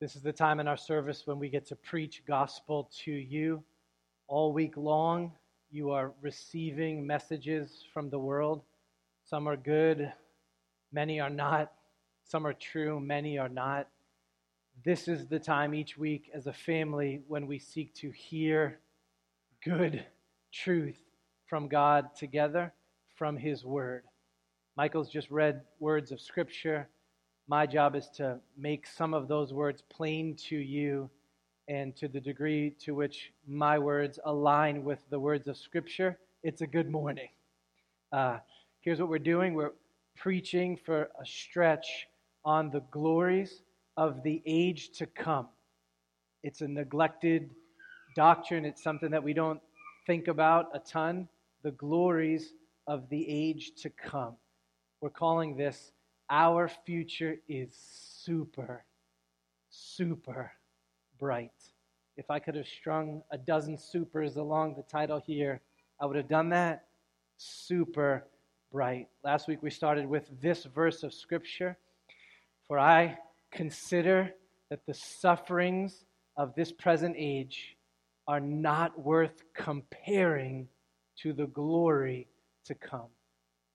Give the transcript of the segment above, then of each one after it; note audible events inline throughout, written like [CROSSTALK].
This is the time in our service when we get to preach gospel to you. All week long, you are receiving messages from the world. Some are good, many are not. Some are true, many are not. This is the time each week as a family when we seek to hear good truth from God together from His Word. Michael's just read words of Scripture my job is to make some of those words plain to you and to the degree to which my words align with the words of Scripture, it's a good morning. Uh, here's what we're doing we're preaching for a stretch on the glories of the age to come. It's a neglected doctrine, it's something that we don't think about a ton. The glories of the age to come. We're calling this our future is super, super bright. If I could have strung a dozen supers along the title here, I would have done that. Super bright. Last week we started with this verse of Scripture For I consider that the sufferings of this present age are not worth comparing to the glory to come.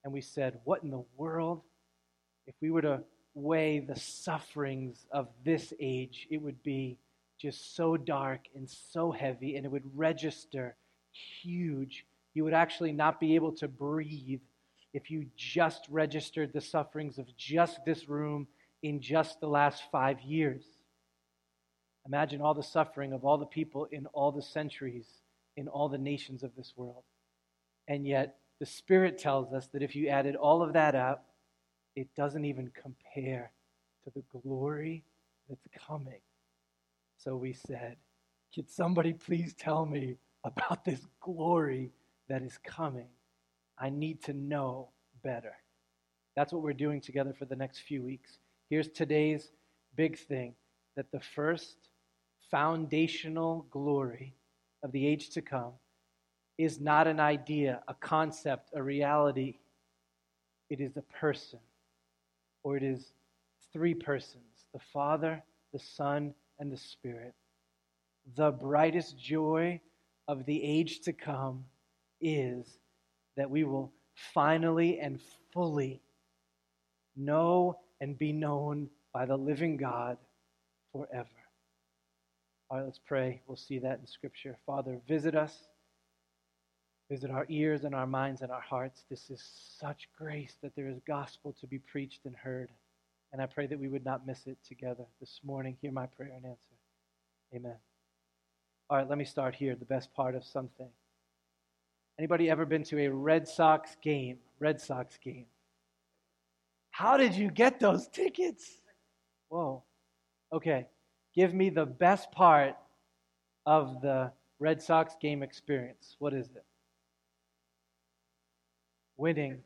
And we said, What in the world? If we were to weigh the sufferings of this age, it would be just so dark and so heavy, and it would register huge. You would actually not be able to breathe if you just registered the sufferings of just this room in just the last five years. Imagine all the suffering of all the people in all the centuries, in all the nations of this world. And yet, the Spirit tells us that if you added all of that up, it doesn't even compare to the glory that's coming. So we said, Could somebody please tell me about this glory that is coming? I need to know better. That's what we're doing together for the next few weeks. Here's today's big thing that the first foundational glory of the age to come is not an idea, a concept, a reality. It is a person or it is three persons the Father, the Son, and the Spirit. The brightest joy of the age to come is that we will finally and fully know and be known by the living God forever. All right, let's pray. We'll see that in Scripture. Father, visit us. Visit our ears and our minds and our hearts. This is such grace that there is gospel to be preached and heard. And I pray that we would not miss it together this morning. Hear my prayer and answer. Amen. All right, let me start here. The best part of something. Anybody ever been to a Red Sox game? Red Sox game. How did you get those tickets? Whoa. Okay. Give me the best part of the Red Sox game experience. What is it? Winning.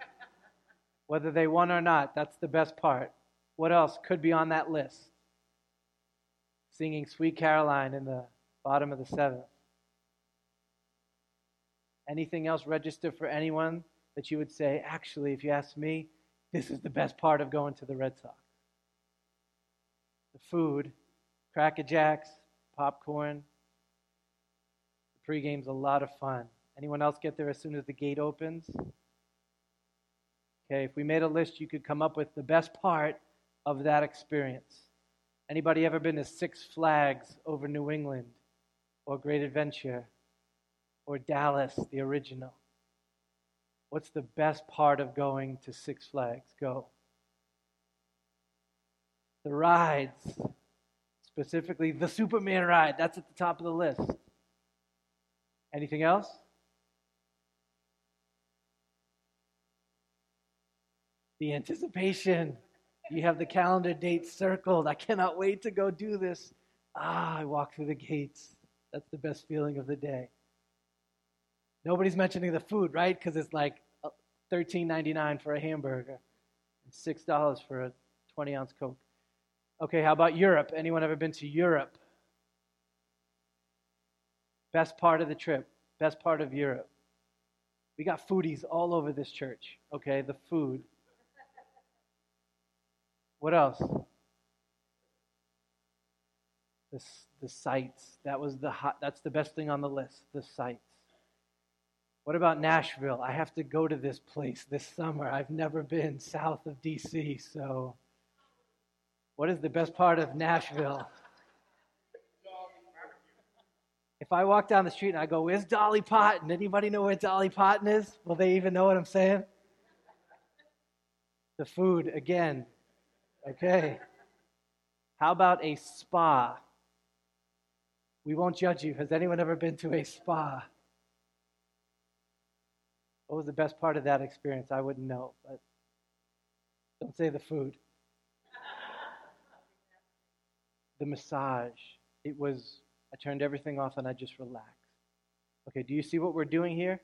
Whether they won or not, that's the best part. What else could be on that list? Singing Sweet Caroline in the bottom of the seventh. Anything else register for anyone that you would say, actually, if you ask me, this is the best part of going to the Red Sox? The food, Cracker Jacks, popcorn. The pregame's a lot of fun. Anyone else get there as soon as the gate opens? Okay, if we made a list, you could come up with the best part of that experience. Anybody ever been to Six Flags over New England or Great Adventure or Dallas, the original? What's the best part of going to Six Flags? Go. The rides, specifically the Superman ride, that's at the top of the list. Anything else? The anticipation. You have the calendar date circled. I cannot wait to go do this. Ah, I walk through the gates. That's the best feeling of the day. Nobody's mentioning the food, right? Because it's like $13.99 for a hamburger and $6 for a 20 ounce Coke. Okay, how about Europe? Anyone ever been to Europe? Best part of the trip, best part of Europe. We got foodies all over this church, okay? The food. What else? the, the sights. That was the hot, that's the best thing on the list, the sights. What about Nashville? I have to go to this place this summer. I've never been south of DC, so what is the best part of Nashville? If I walk down the street and I go, Where's Dolly Parton? Anybody know where Dolly Parton is? Will they even know what I'm saying? The food, again. Okay. How about a spa? We won't judge you. Has anyone ever been to a spa? What was the best part of that experience? I wouldn't know, but don't say the food. the massage. It was, I turned everything off and I just relaxed. Okay, do you see what we're doing here?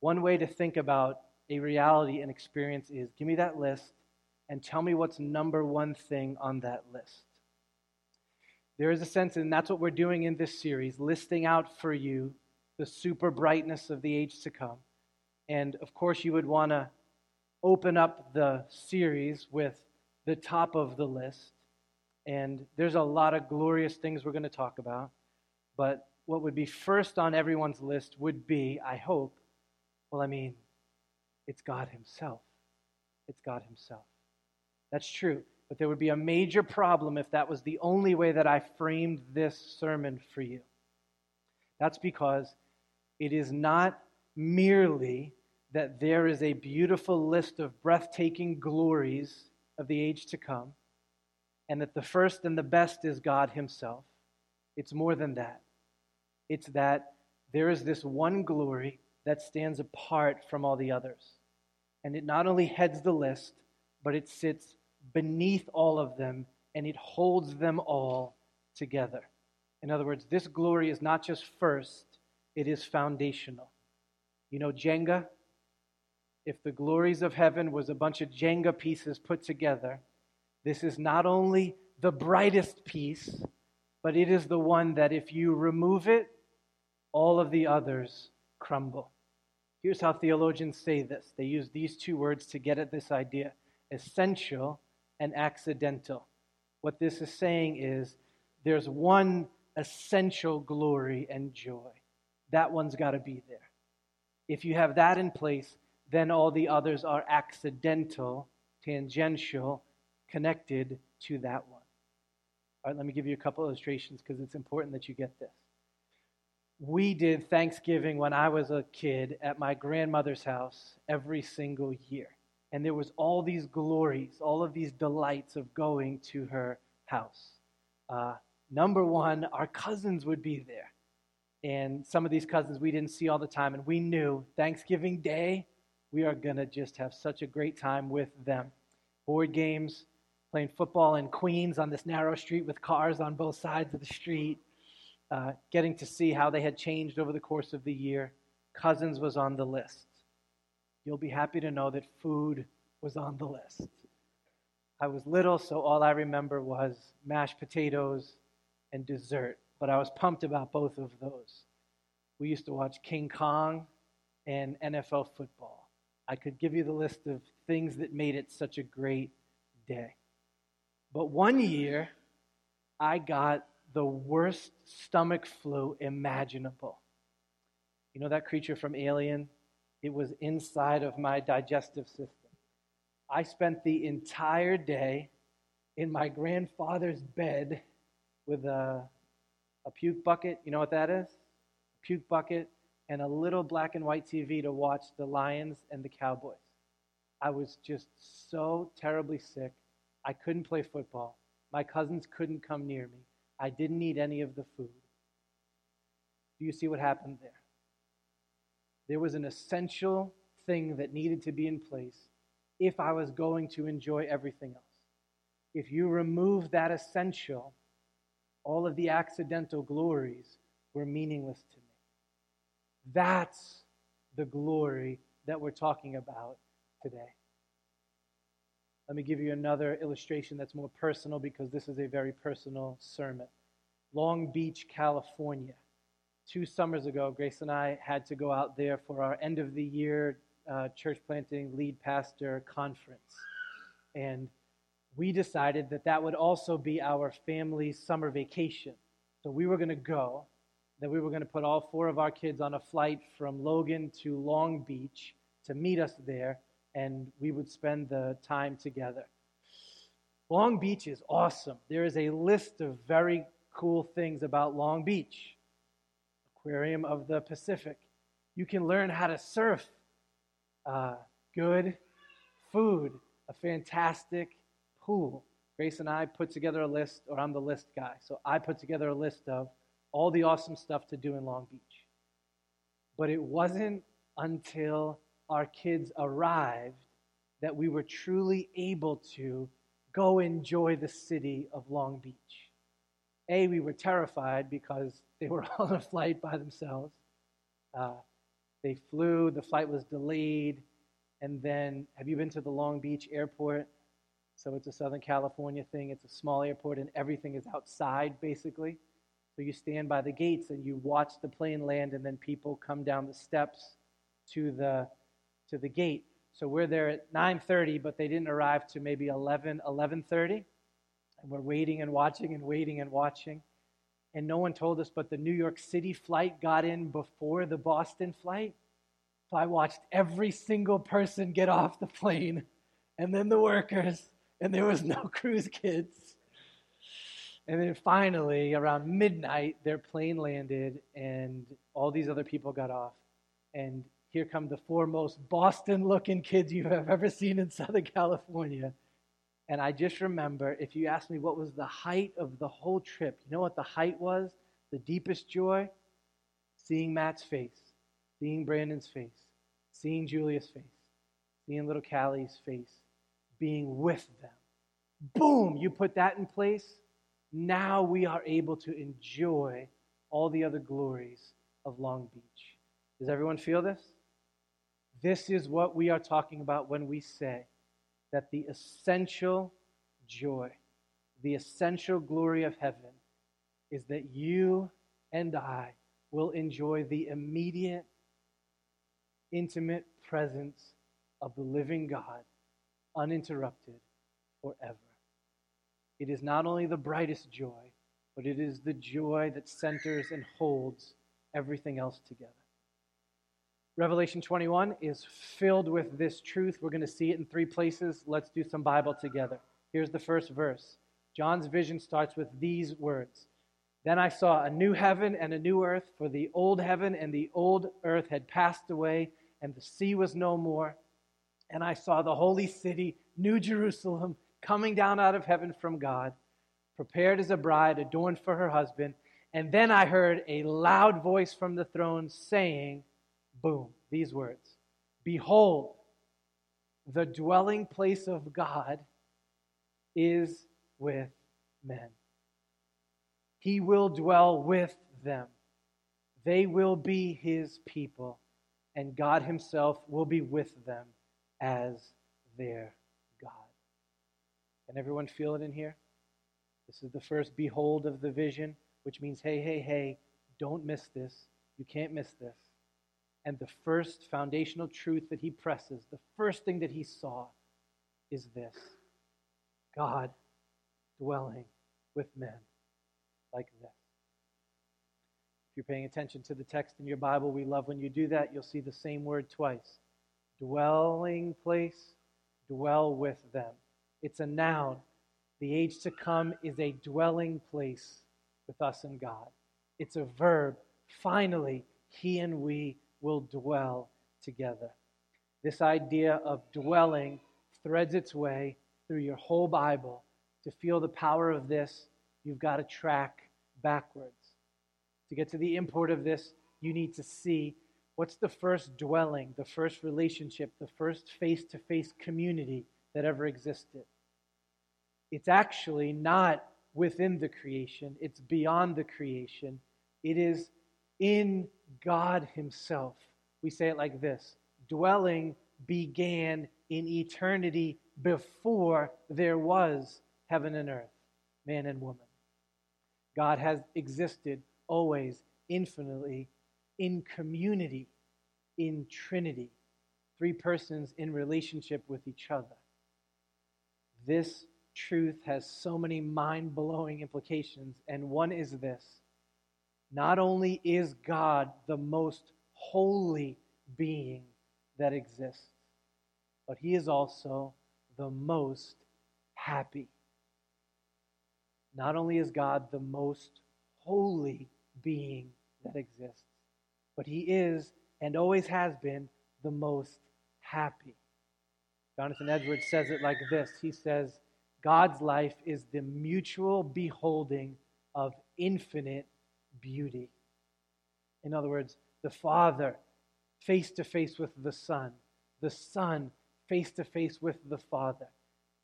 One way to think about a reality and experience is give me that list and tell me what's number one thing on that list. There is a sense, and that's what we're doing in this series, listing out for you the super brightness of the age to come. And of course, you would want to open up the series with the top of the list. And there's a lot of glorious things we're going to talk about. But what would be first on everyone's list would be, I hope, well, I mean, it's God Himself. It's God Himself. That's true. But there would be a major problem if that was the only way that I framed this sermon for you. That's because it is not merely that there is a beautiful list of breathtaking glories of the age to come, and that the first and the best is God Himself. It's more than that. It's that there is this one glory that stands apart from all the others. And it not only heads the list, but it sits beneath all of them and it holds them all together. In other words, this glory is not just first, it is foundational. You know, Jenga? If the glories of heaven was a bunch of Jenga pieces put together, this is not only the brightest piece, but it is the one that if you remove it, all of the others crumble. Here's how theologians say this they use these two words to get at this idea essential and accidental. What this is saying is there's one essential glory and joy. That one's got to be there. If you have that in place, then all the others are accidental, tangential, connected to that one. All right, let me give you a couple illustrations because it's important that you get this. We did Thanksgiving when I was a kid at my grandmother's house every single year. And there was all these glories, all of these delights of going to her house. Uh, number one, our cousins would be there. And some of these cousins we didn't see all the time. And we knew Thanksgiving Day, we are going to just have such a great time with them. Board games, playing football in Queens on this narrow street with cars on both sides of the street, uh, getting to see how they had changed over the course of the year. Cousins was on the list you'll be happy to know that food was on the list. I was little, so all I remember was mashed potatoes and dessert, but I was pumped about both of those. We used to watch King Kong and NFL football. I could give you the list of things that made it such a great day. But one year, I got the worst stomach flu imaginable. You know that creature from Alien? It was inside of my digestive system. I spent the entire day in my grandfather's bed with a, a puke bucket. You know what that is? A puke bucket and a little black and white TV to watch the Lions and the Cowboys. I was just so terribly sick. I couldn't play football. My cousins couldn't come near me. I didn't eat any of the food. Do you see what happened there? There was an essential thing that needed to be in place if I was going to enjoy everything else. If you remove that essential, all of the accidental glories were meaningless to me. That's the glory that we're talking about today. Let me give you another illustration that's more personal because this is a very personal sermon. Long Beach, California two summers ago, Grace and I had to go out there for our end of the year uh, church planting lead pastor conference. And we decided that that would also be our family summer vacation. So we were going to go. Then we were going to put all four of our kids on a flight from Logan to Long Beach to meet us there, and we would spend the time together. Long Beach is awesome. There is a list of very cool things about Long Beach Aquarium of the Pacific. You can learn how to surf. Uh, good food, a fantastic pool. Grace and I put together a list, or I'm the list guy. So I put together a list of all the awesome stuff to do in Long Beach. But it wasn't until our kids arrived that we were truly able to go enjoy the city of Long Beach. A, we were terrified because they were [LAUGHS] on a flight by themselves. Uh, they flew, the flight was delayed, and then have you been to the Long Beach airport? So it's a Southern California thing. It's a small airport, and everything is outside basically. So you stand by the gates and you watch the plane land, and then people come down the steps to the to the gate. So we're there at 9:30, but they didn't arrive to maybe 11, 11:30, and we're waiting and watching and waiting and watching, and no one told us. But the New York City flight got in before the Boston flight, so I watched every single person get off the plane, and then the workers, and there was no [LAUGHS] cruise kids. And then finally, around midnight, their plane landed, and all these other people got off. And here come the four most Boston looking kids you have ever seen in Southern California. And I just remember, if you ask me what was the height of the whole trip, you know what the height was? The deepest joy? Seeing Matt's face, seeing Brandon's face, seeing Julia's face, seeing little Callie's face, being with them. Boom, you put that in place. Now we are able to enjoy all the other glories of Long Beach. Does everyone feel this? This is what we are talking about when we say that the essential joy, the essential glory of heaven is that you and I will enjoy the immediate, intimate presence of the living God, uninterrupted forever. It is not only the brightest joy, but it is the joy that centers and holds everything else together. Revelation 21 is filled with this truth. We're going to see it in three places. Let's do some Bible together. Here's the first verse. John's vision starts with these words Then I saw a new heaven and a new earth, for the old heaven and the old earth had passed away, and the sea was no more. And I saw the holy city, New Jerusalem, coming down out of heaven from God, prepared as a bride adorned for her husband. And then I heard a loud voice from the throne saying, boom, these words Behold, the dwelling place of God is with men. He will dwell with them. They will be his people, and God himself will be with them as their God. Can everyone feel it in here? This is the first behold of the vision, which means, hey, hey, hey, don't miss this. You can't miss this. And the first foundational truth that he presses, the first thing that he saw, is this God dwelling with men like this. If you're paying attention to the text in your Bible, we love when you do that. You'll see the same word twice dwelling place, dwell with them. It's a noun. The age to come is a dwelling place with us and God. It's a verb. Finally, he and we will dwell together. This idea of dwelling threads its way through your whole Bible. To feel the power of this, you've got to track backwards. To get to the import of this, you need to see what's the first dwelling, the first relationship, the first face to face community that ever existed. It's actually not within the creation, it's beyond the creation. It is in God Himself. We say it like this dwelling began in eternity before there was heaven and earth, man and woman. God has existed always, infinitely, in community, in Trinity, three persons in relationship with each other. This truth has so many mind blowing implications, and one is this Not only is God the most holy being that exists, but he is also the most happy. Not only is God the most holy being that exists, but he is and always has been the most happy. Jonathan Edwards says it like this He says, God's life is the mutual beholding of infinite beauty. In other words, the Father face to face with the Son, the Son face to face with the Father.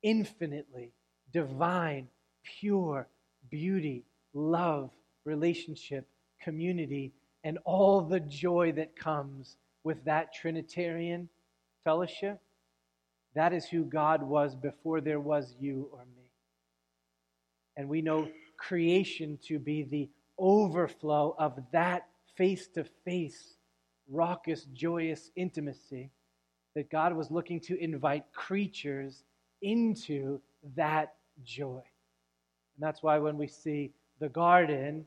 Infinitely divine, pure beauty, love, relationship, community, and all the joy that comes with that Trinitarian fellowship. That is who God was before there was you or me. And we know creation to be the overflow of that face to face, raucous, joyous intimacy that God was looking to invite creatures into that joy. And that's why when we see the garden,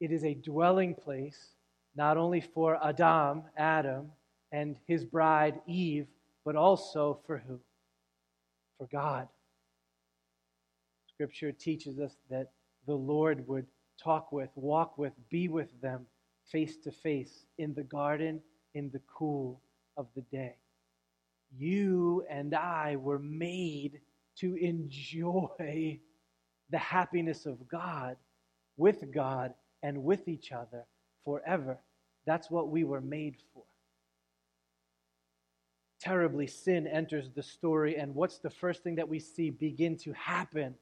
it is a dwelling place not only for Adam, Adam, and his bride Eve, but also for who? For God. Scripture teaches us that the Lord would talk with, walk with, be with them face to face in the garden in the cool of the day. You and I were made to enjoy the happiness of God with God and with each other forever. That's what we were made for. Terribly, sin enters the story, and what's the first thing that we see begin to happen?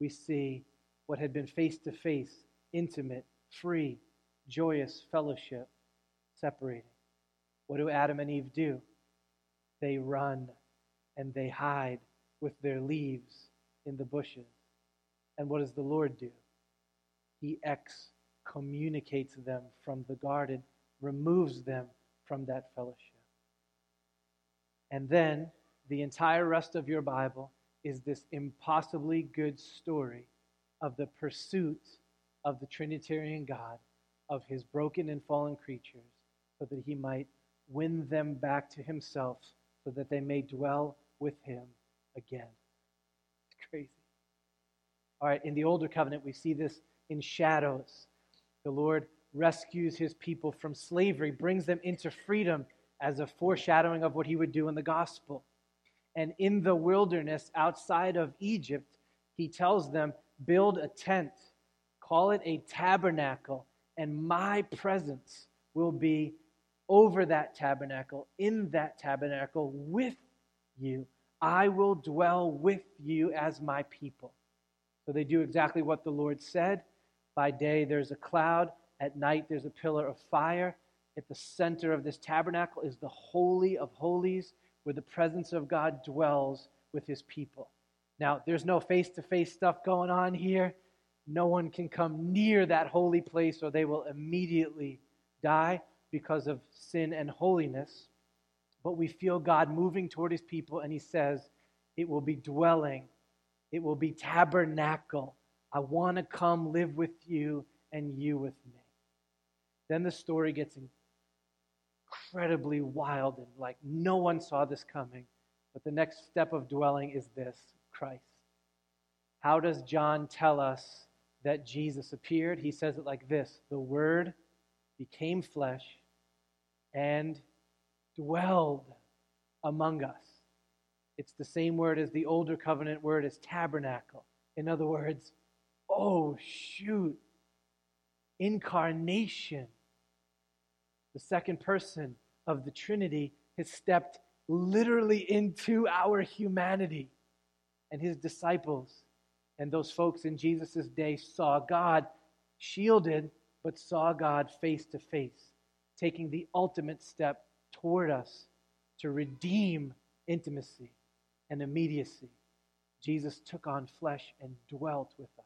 We see what had been face to face, intimate, free, joyous fellowship separating. What do Adam and Eve do? They run and they hide with their leaves in the bushes. And what does the Lord do? He excommunicates them from the garden, removes them from that fellowship. And then the entire rest of your Bible is this impossibly good story of the pursuit of the Trinitarian God of his broken and fallen creatures so that he might win them back to himself so that they may dwell with him again. It's crazy. All right, in the older covenant, we see this in shadows. The Lord rescues his people from slavery, brings them into freedom as a foreshadowing of what he would do in the gospel. And in the wilderness outside of Egypt, he tells them, Build a tent, call it a tabernacle, and my presence will be over that tabernacle, in that tabernacle with you. I will dwell with you as my people. So they do exactly what the Lord said. By day, there's a cloud. At night, there's a pillar of fire. At the center of this tabernacle is the Holy of Holies, where the presence of God dwells with his people. Now, there's no face to face stuff going on here. No one can come near that holy place or they will immediately die because of sin and holiness. But we feel God moving toward his people, and he says, It will be dwelling, it will be tabernacle. I want to come live with you and you with me. Then the story gets incredibly wild and like no one saw this coming. But the next step of dwelling is this Christ. How does John tell us that Jesus appeared? He says it like this The Word became flesh and dwelled among us. It's the same word as the older covenant word as tabernacle. In other words, oh, shoot, incarnation. The second person of the Trinity has stepped literally into our humanity. And his disciples and those folks in Jesus' day saw God shielded, but saw God face to face, taking the ultimate step toward us to redeem intimacy and immediacy. Jesus took on flesh and dwelt with us.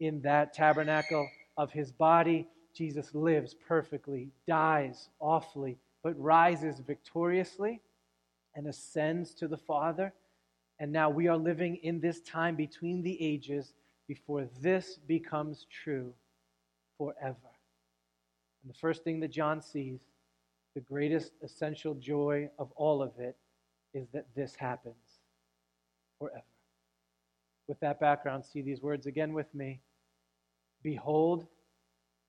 In that tabernacle of his body, Jesus lives perfectly, dies awfully, but rises victoriously and ascends to the Father. And now we are living in this time between the ages before this becomes true forever. And the first thing that John sees, the greatest essential joy of all of it, is that this happens forever. With that background, see these words again with me. Behold,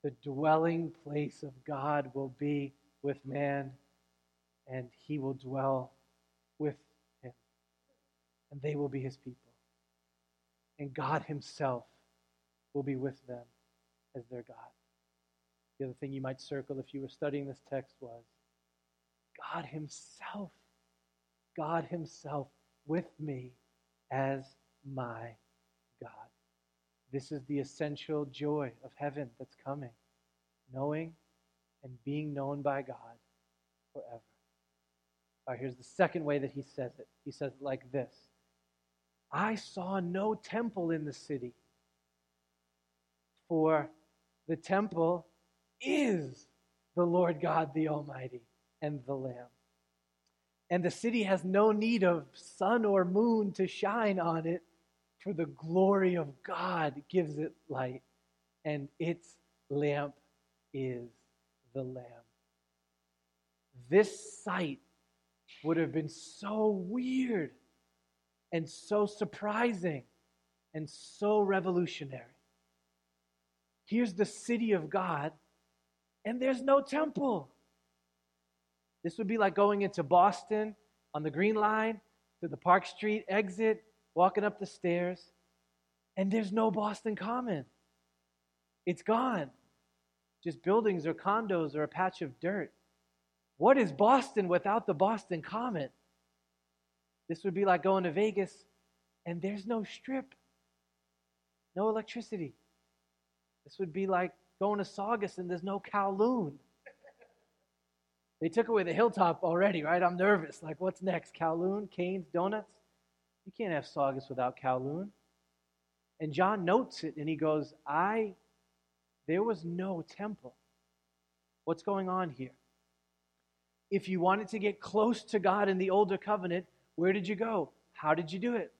the dwelling place of God will be with man, and he will dwell and they will be his people. And God himself will be with them as their God. The other thing you might circle if you were studying this text was God himself, God himself with me as my God. This is the essential joy of heaven that's coming, knowing and being known by God forever. All right, here's the second way that he says it. He says it like this I saw no temple in the city, for the temple is the Lord God the Almighty and the Lamb. And the city has no need of sun or moon to shine on it, for the glory of God gives it light, and its lamp is the Lamb. This sight would have been so weird and so surprising and so revolutionary. Here's the city of God, and there's no temple. This would be like going into Boston on the Green Line to the Park Street exit, walking up the stairs, and there's no Boston Common. It's gone. Just buildings or condos or a patch of dirt. What is Boston without the Boston Common? This would be like going to Vegas and there's no strip, no electricity. This would be like going to Saugus and there's no Kowloon. They took away the hilltop already, right? I'm nervous. Like, what's next? Kowloon, Kane's, Donuts? You can't have Saugus without Kowloon. And John notes it and he goes, I, there was no temple. What's going on here? If you wanted to get close to God in the older covenant, where did you go? How did you do it?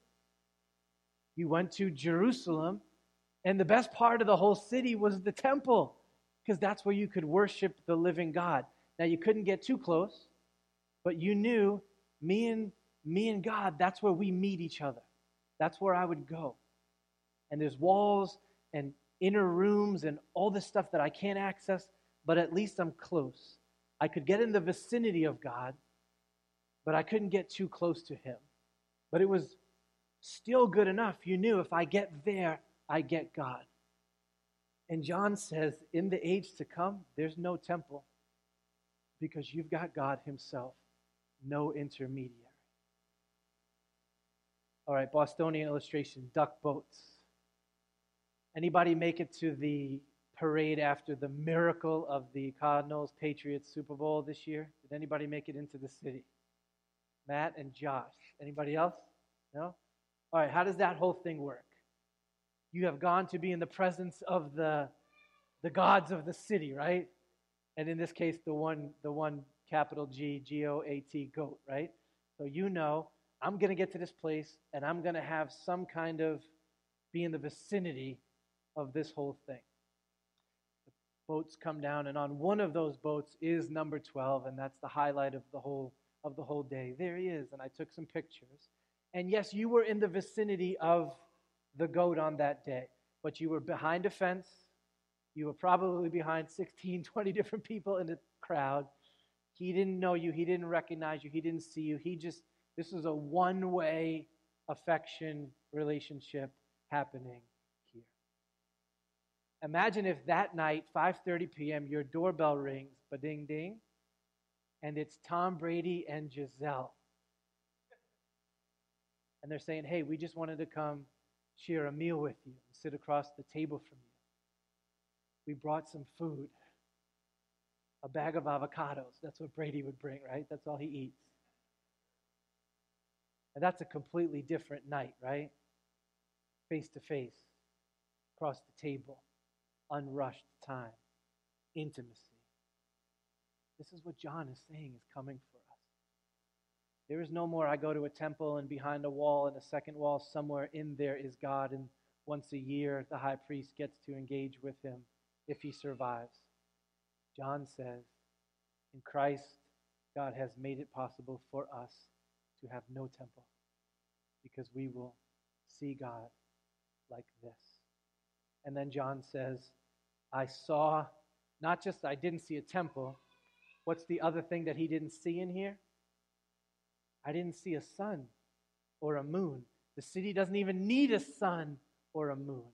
You went to Jerusalem, and the best part of the whole city was the temple, because that's where you could worship the living God. Now you couldn't get too close, but you knew me and me and God, that's where we meet each other. That's where I would go. And there's walls and inner rooms and all this stuff that I can't access, but at least I'm close. I could get in the vicinity of God, but I couldn't get too close to Him. But it was still good enough. You knew if I get there, I get God. And John says, in the age to come, there's no temple because you've got God Himself, no intermediary. All right, Bostonian illustration duck boats. Anybody make it to the parade after the miracle of the Cardinals Patriots Super Bowl this year? Did anybody make it into the city? Matt and Josh. Anybody else? No? All right, how does that whole thing work? You have gone to be in the presence of the, the gods of the city, right? and in this case, the one, the one capital G, G O A T, goat, right? So you know, I'm going to get to this place and I'm going to have some kind of be in the vicinity of this whole thing. The boats come down, and on one of those boats is number 12, and that's the highlight of the whole of the whole day. There he is, and I took some pictures. And yes, you were in the vicinity of the goat on that day, but you were behind a fence you were probably behind 16, [LAUGHS] 20 different people in the crowd. He didn't know you. He didn't recognize you. He didn't see you. He just, this was a one way affection relationship happening here. Imagine if that night, 5:30 p.m., your doorbell rings, ba ding ding, and it's Tom Brady and Gisele. And they're saying, "Hey, we just wanted to come share a meal with you and sit across the table from you." we brought some food a bag of avocados. That's what Brady would bring, right? That's all he eats. And that's a completely different night, right? Face to face, across the table, unrushed time, intimacy. This is what John is saying is coming for us. There is no more, I go to a temple and behind a wall and a second wall somewhere in there is God, and once a year the high priest gets to engage with him if he survives. John says, in Christ, God has made it possible for us to have no temple because we will see God like this. And then John says, I saw, not just I didn't see a temple, what's the other thing that he didn't see in here? I didn't see a sun or a moon. The city doesn't even need a sun or a moon.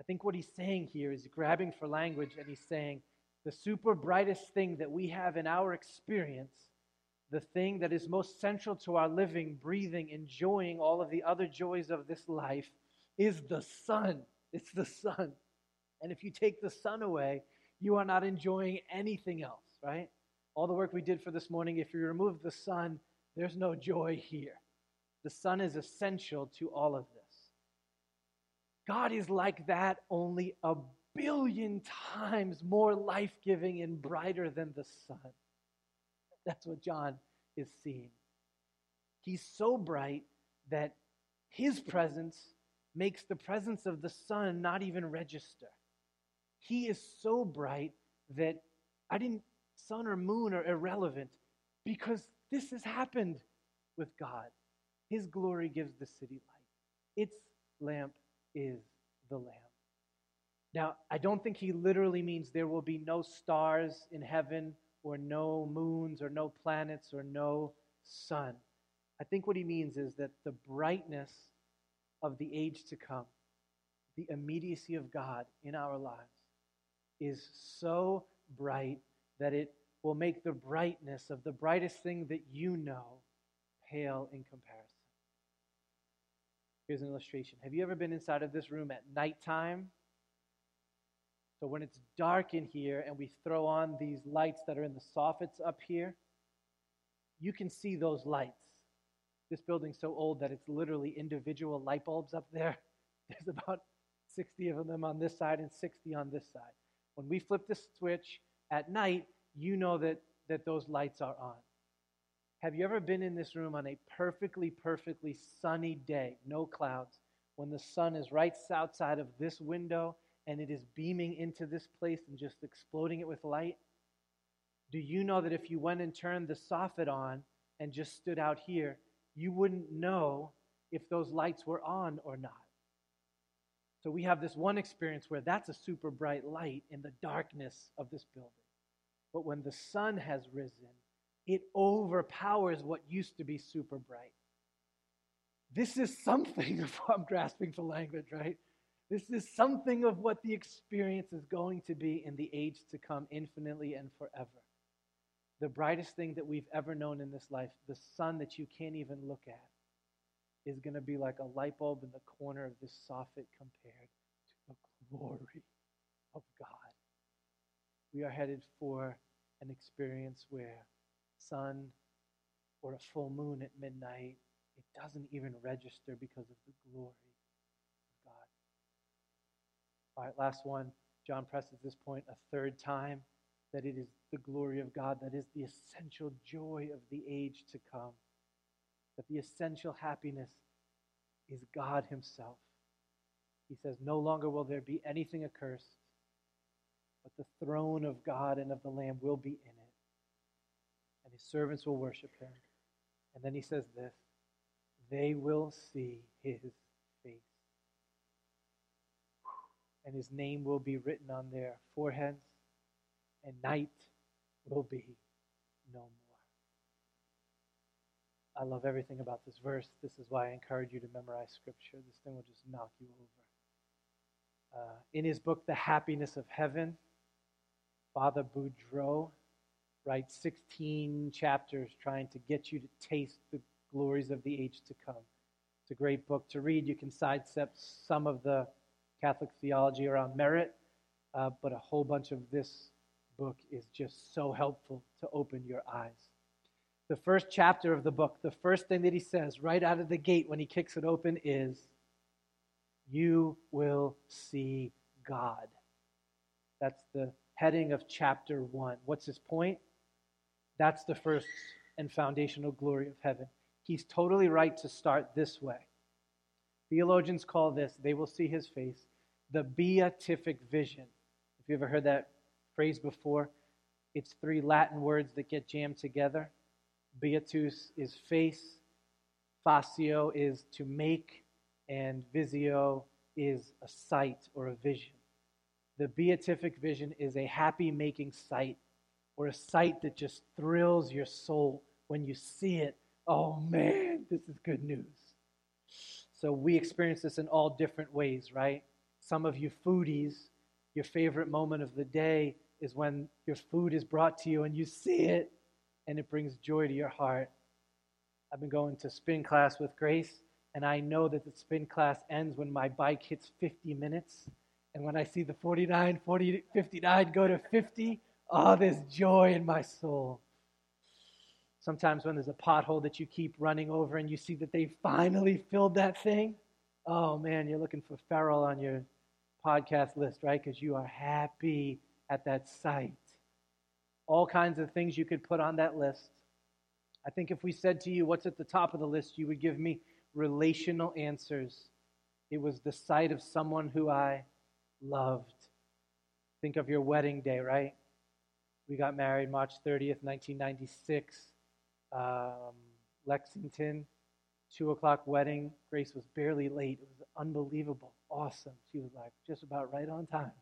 I think what he's saying here is grabbing for language and he's saying the super brightest thing that we have in our experience, the thing that is most central to our living, breathing, enjoying all of the other joys of this life, is the sun. It's the sun. And if you take the sun away, you are not enjoying anything else, right? All the work we did for this morning, if you remove the sun, there's no joy here. The sun is essential to all of this. God is like that, only a billion times more life giving and brighter than the sun. That's what John is seeing. He's so bright that his presence makes the presence of the sun not even register. He is so bright that I didn't, sun or moon are irrelevant because this has happened with God. His glory gives the city light. Its lamp is the Lamb. Now, I don't think he literally means there will be no stars in heaven or no moons or no planets or no sun. I think what he means is that the brightness of the age to come, the immediacy of God in our lives, is so bright that it will make the brightness of the brightest thing that you know pale in comparison. Here's an illustration. Have you ever been inside of this room at nighttime? So when it's dark in here and we throw on these lights that are in the soffits up here, you can see those lights. This building's so old that it's literally individual light bulbs up there. [LAUGHS] There's about 60 of them on this side and 60 on this side. When we flip the switch at night, you know that, that those lights are on. Have you ever been in this room on a perfectly, perfectly sunny day, no clouds, when the sun is right outside of this window and it is beaming into this place and just exploding it with light? Do you know that if you went and turned the soffit on and just stood out here, you wouldn't know if those lights were on or not? So we have this one experience where that's a super bright light in the darkness of this building. But when the sun has risen, it overpowers what used to be super bright. This is something [LAUGHS] what I'm grasping for language, right? This is something of what the experience is going to be in the age to come, infinitely and forever. The brightest thing that we've ever known in this life, the sun that you can't even look at, is going to be like a light bulb in the corner of this soffit compared to the glory of God. We are headed for an experience where sun or a full moon at midnight, it doesn't even register because of the glory of God. All right, last one. John presses this point a third time that it is the glory of God that is the essential joy of the age to come, that the essential happiness is God Himself. He says, No longer will there be anything accursed, but the throne of God and of the Lamb will be in it and his servants will worship him. And then he says this they will see his face. And his name will be written on their foreheads, and night will be no more. I love everything about this verse. This is why I encourage you to memorize scripture. This thing will just knock you over. Uh, in his book, The Happiness of Heaven, Father Boudreau writes 16 chapters trying to get you to taste the glories of the age to come. It's a great book to read. You can sidestep some of the Catholic theology around merit, uh, but a whole bunch of this book is just so helpful to open your eyes. The first chapter of the book, the first thing that he says right out of the gate when he kicks it open is, You will see God. That's the heading of chapter one. What's his point? That's the first and foundational glory of heaven. He's totally right to start this way. Theologians call this, they will see his face, the beatific vision. If you ever heard that phrase before, it's three Latin words that get jammed together. Beatus is face, Facio is to make, and Visio is a sight or a vision. The beatific vision is a happy making sight or a sight that just thrills your soul when you see it. Oh man, this is good news. So we experience this in all different ways, right? Some of you foodies, your favorite moment of the day is when your food is brought to you and you see it and it brings joy to your heart. I've been going to spin class with Grace, and I know that the spin class ends when my bike hits 50 minutes. And when I see the 49, 40, 59 go to 50, oh, there's joy in my soul. Sometimes when there's a pothole that you keep running over and you see that they finally filled that thing, oh man, you're looking for Farrell on your podcast list, right? Because you are happy at that sight. All kinds of things you could put on that list. I think if we said to you, What's at the top of the list? you would give me relational answers. It was the sight of someone who I loved. Think of your wedding day, right? We got married March 30th, 1996. Um, Lexington, 2 o'clock wedding. Grace was barely late. It was unbelievable, awesome. She was like just about right on time.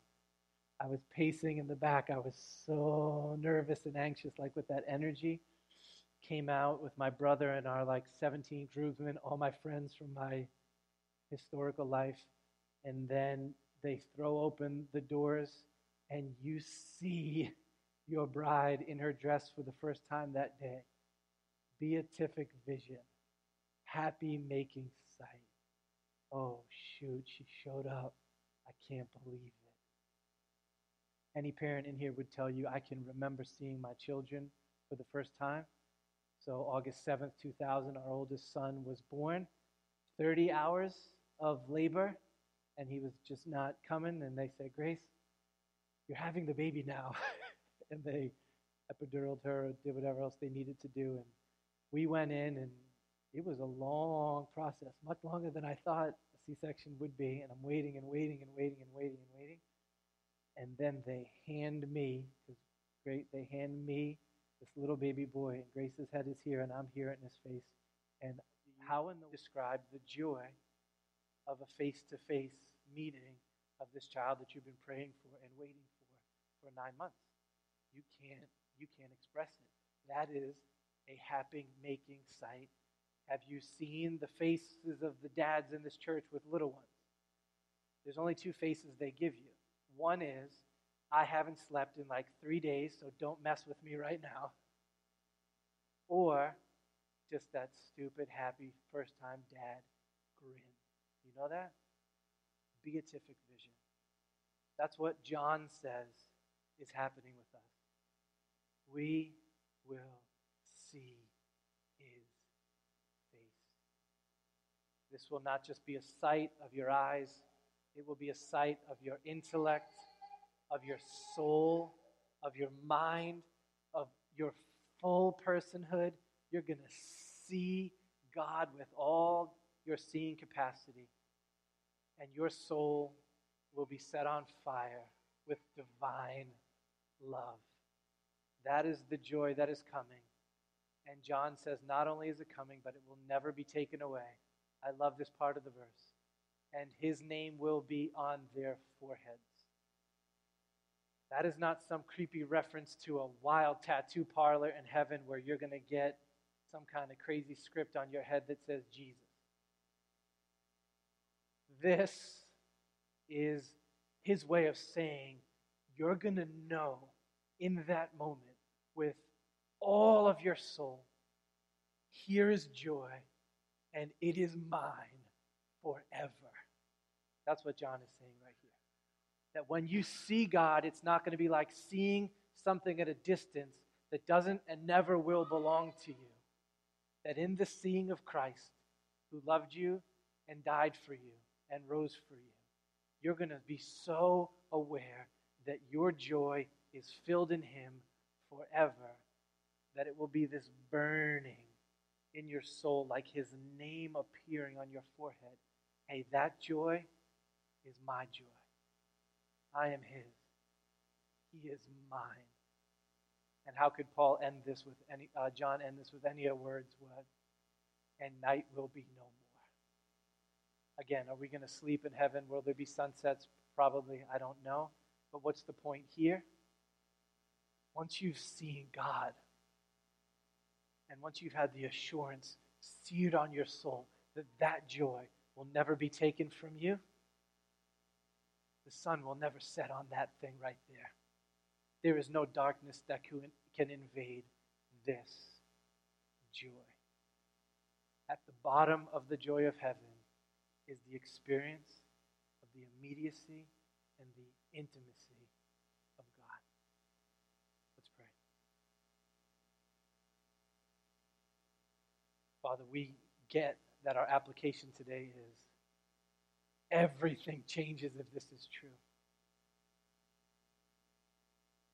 I was pacing in the back. I was so nervous and anxious, like with that energy. Came out with my brother and our like 17 groomsmen, all my friends from my historical life. And then they throw open the doors, and you see your bride in her dress for the first time that day. Beatific vision, happy making sight. Oh, shoot, she showed up. I can't believe it. Any parent in here would tell you, I can remember seeing my children for the first time. So, August 7th, 2000, our oldest son was born. 30 hours of labor, and he was just not coming. And they said, Grace, you're having the baby now. [LAUGHS] and they epiduraled her did whatever else they needed to do. And we went in, and it was a long process, much longer than I thought a C section would be. And I'm waiting and waiting and waiting and waiting and waiting and then they hand me, because great, they hand me this little baby boy, and Grace's head is here, and I'm here in his face. And how in the describe the joy of a face-to-face meeting of this child that you've been praying for and waiting for for nine months? You can't, you can't express it. That is a happy making sight. Have you seen the faces of the dads in this church with little ones? There's only two faces they give you one is, I haven't slept in like three days, so don't mess with me right now. Or just that stupid, happy, first time dad grin. You know that? Beatific vision. That's what John says is happening with us. We will see his face. This will not just be a sight of your eyes it will be a sight of your intellect, of your soul, of your mind, of your full personhood. You're going to see God with all your seeing capacity, and your soul will be set on fire with divine love. That is the joy that is coming. And John says, not only is it coming, but it will never be taken away. I love this part of the verse and his name will be on their foreheads. That is not some creepy reference to a wild tattoo parlor in heaven where you're going to get some kind of crazy script on your head that says Jesus. This is his way of saying, you're going to know in that moment with all of your soul, here is joy, and it is mine forever. That's what John is saying right here. That when you see God, it's not going to be like seeing something at a distance that doesn't and never will belong to you. That in the seeing of Christ, who loved you and died for you and rose for you, you're going to be so aware that your joy is filled in Him forever, that it will be this burning in your soul, like His name appearing on your forehead. Hey, that joy is my joy. I am His. He is mine. And how could Paul end this with any, uh, John end this with any words? What? And night will be no more. Again, are we going to sleep in heaven? Will there be sunsets? Probably. I don't know. But what's the point here? Once you've seen God, and once you've had the assurance seared on your soul that that joy will never be taken from you, the sun will never set on that thing right there. There is no darkness that can invade this joy. At the bottom of the joy of heaven is the experience of the immediacy and the intimacy of God. Let's pray. Father, we get that our application today is everything changes if this is true.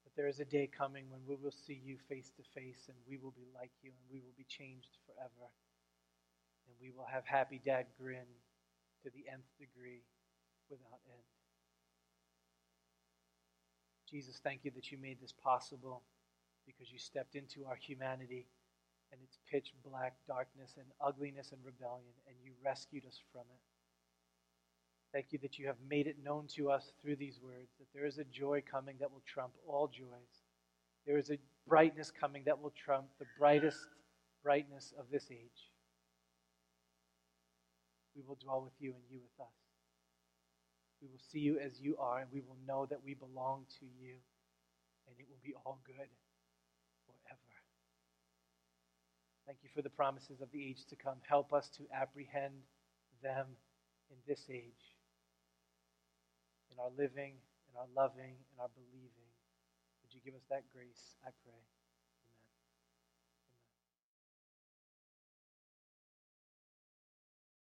But there is a day coming when we will see you face to face and we will be like you and we will be changed forever. And we will have happy dad grin to the nth degree without end. Jesus, thank you that you made this possible because you stepped into our humanity and its pitch black darkness and ugliness and rebellion, and you rescued us from it. Thank you that you have made it known to us through these words that there is a joy coming that will trump all joys. There is a brightness coming that will trump the brightest brightness of this age. We will dwell with you and you with us. We will see you as you are, and we will know that we belong to you, and it will be all good forever. Thank you for the promises of the age to come. Help us to apprehend them in this age, in our living, in our loving, in our believing. Would you give us that grace, I pray.